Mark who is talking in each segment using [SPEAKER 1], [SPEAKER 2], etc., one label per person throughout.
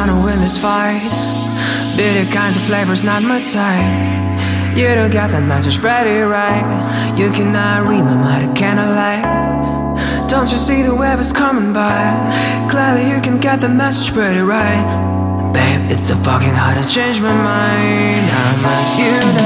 [SPEAKER 1] wanna win this fight. Bitter kinds of flavors, not my type. You don't got that message pretty right. You cannot read my mind, lie. Don't you see the wave is coming by? Clearly, you can get the message pretty right. Babe, it's so fucking hard to change my mind. I'm with you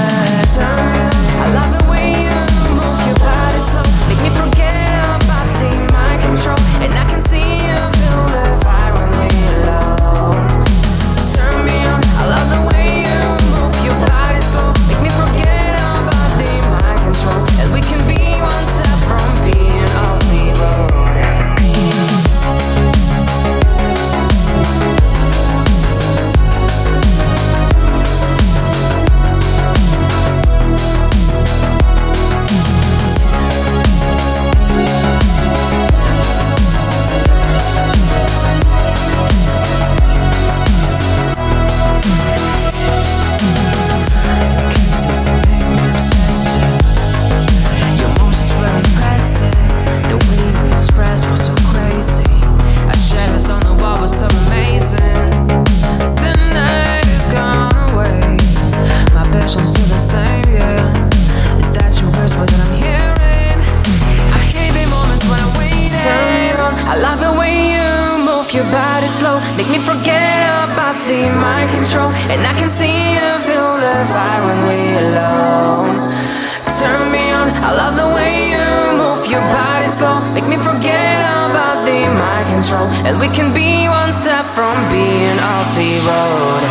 [SPEAKER 1] Make me forget about the mind control. And I can see and feel the fire when we're alone. Turn me on, I love the way you move your body slow. Make me forget about the mind control. And we can be one step from being off the road